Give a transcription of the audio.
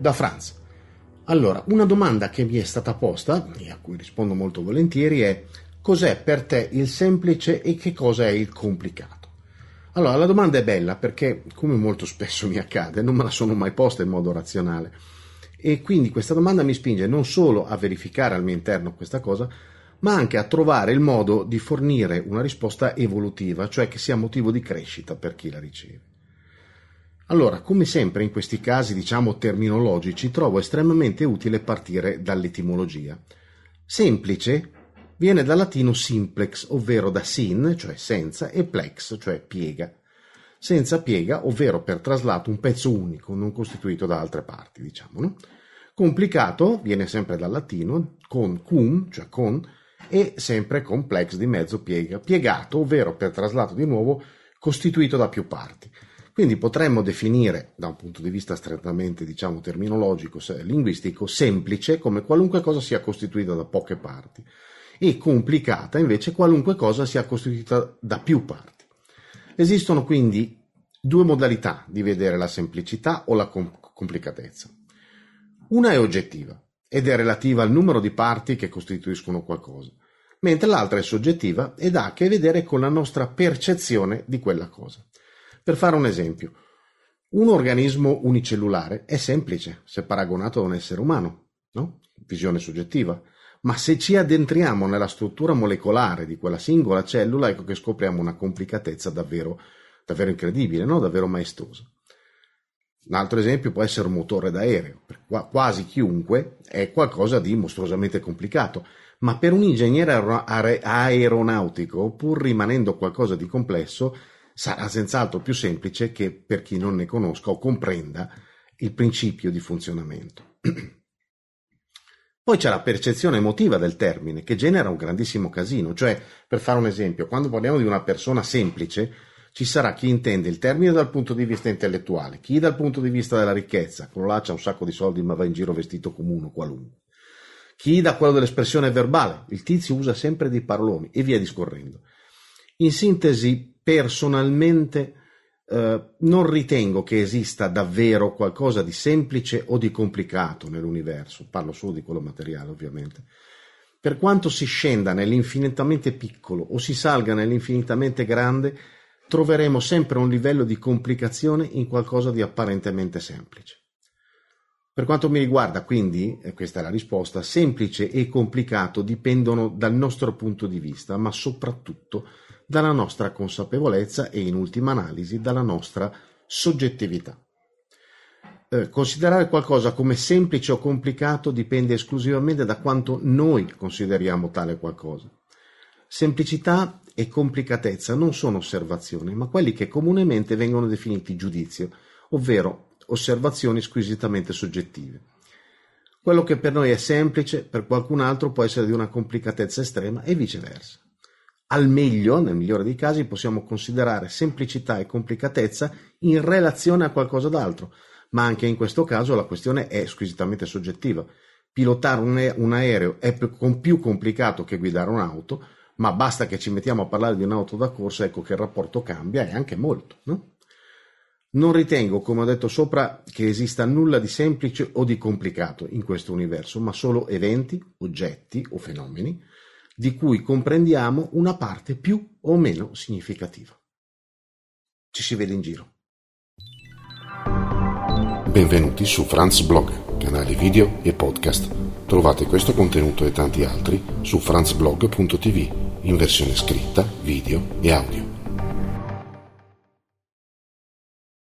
da Franz. Allora, una domanda che mi è stata posta e a cui rispondo molto volentieri è cos'è per te il semplice e che cosa è il complicato? Allora, la domanda è bella perché, come molto spesso mi accade, non me la sono mai posta in modo razionale. E quindi questa domanda mi spinge non solo a verificare al mio interno questa cosa, ma anche a trovare il modo di fornire una risposta evolutiva, cioè che sia motivo di crescita per chi la riceve. Allora, come sempre in questi casi, diciamo terminologici, trovo estremamente utile partire dall'etimologia. Semplice viene dal latino simplex, ovvero da sin, cioè senza, e plex, cioè piega. Senza piega, ovvero per traslato un pezzo unico, non costituito da altre parti, diciamo. No? Complicato viene sempre dal latino, con cum, cioè con, e sempre complex di mezzo piega. Piegato, ovvero per traslato di nuovo, costituito da più parti. Quindi potremmo definire, da un punto di vista strettamente diciamo terminologico, linguistico, semplice come qualunque cosa sia costituita da poche parti e complicata invece qualunque cosa sia costituita da più parti. Esistono quindi due modalità di vedere la semplicità o la complicatezza. Una è oggettiva ed è relativa al numero di parti che costituiscono qualcosa, mentre l'altra è soggettiva ed ha a che vedere con la nostra percezione di quella cosa. Per fare un esempio, un organismo unicellulare è semplice se paragonato a un essere umano, no? Visione soggettiva ma se ci addentriamo nella struttura molecolare di quella singola cellula, ecco che scopriamo una complicatezza davvero, davvero incredibile, no? davvero maestosa. Un altro esempio può essere un motore d'aereo. Per quasi chiunque è qualcosa di mostruosamente complicato, ma per un ingegnere aeronautico, pur rimanendo qualcosa di complesso, sarà senz'altro più semplice che per chi non ne conosca o comprenda il principio di funzionamento. Poi c'è la percezione emotiva del termine, che genera un grandissimo casino. Cioè, per fare un esempio, quando parliamo di una persona semplice, ci sarà chi intende il termine dal punto di vista intellettuale, chi dal punto di vista della ricchezza, quello là c'ha un sacco di soldi ma va in giro vestito come uno qualunque. Chi da quello dell'espressione verbale, il tizio usa sempre dei paroloni e via discorrendo. In sintesi, personalmente eh, non ritengo che esista davvero qualcosa di semplice o di complicato nell'universo, parlo solo di quello materiale ovviamente. Per quanto si scenda nell'infinitamente piccolo o si salga nell'infinitamente grande, troveremo sempre un livello di complicazione in qualcosa di apparentemente semplice. Per quanto mi riguarda, quindi, e questa è la risposta, semplice e complicato dipendono dal nostro punto di vista, ma soprattutto dalla nostra consapevolezza e in ultima analisi dalla nostra soggettività. Eh, considerare qualcosa come semplice o complicato dipende esclusivamente da quanto noi consideriamo tale qualcosa. Semplicità e complicatezza non sono osservazioni, ma quelli che comunemente vengono definiti giudizio, ovvero osservazioni squisitamente soggettive. Quello che per noi è semplice, per qualcun altro può essere di una complicatezza estrema e viceversa. Al meglio, nel migliore dei casi, possiamo considerare semplicità e complicatezza in relazione a qualcosa d'altro, ma anche in questo caso la questione è squisitamente soggettiva. Pilotare un, aereo è più complicato che guidare un'auto, ma basta che ci mettiamo a parlare di un'auto da corsa, ecco che il rapporto cambia e anche molto. No? Non ritengo, come ho detto sopra, che esista nulla di semplice o di complicato in questo universo, ma solo eventi, oggetti o fenomeni di cui comprendiamo una parte più o meno significativa. Ci si vede in giro. Benvenuti su Franz Blog, canale video e podcast. Trovate questo contenuto e tanti altri su franzblog.tv in versione scritta, video e audio.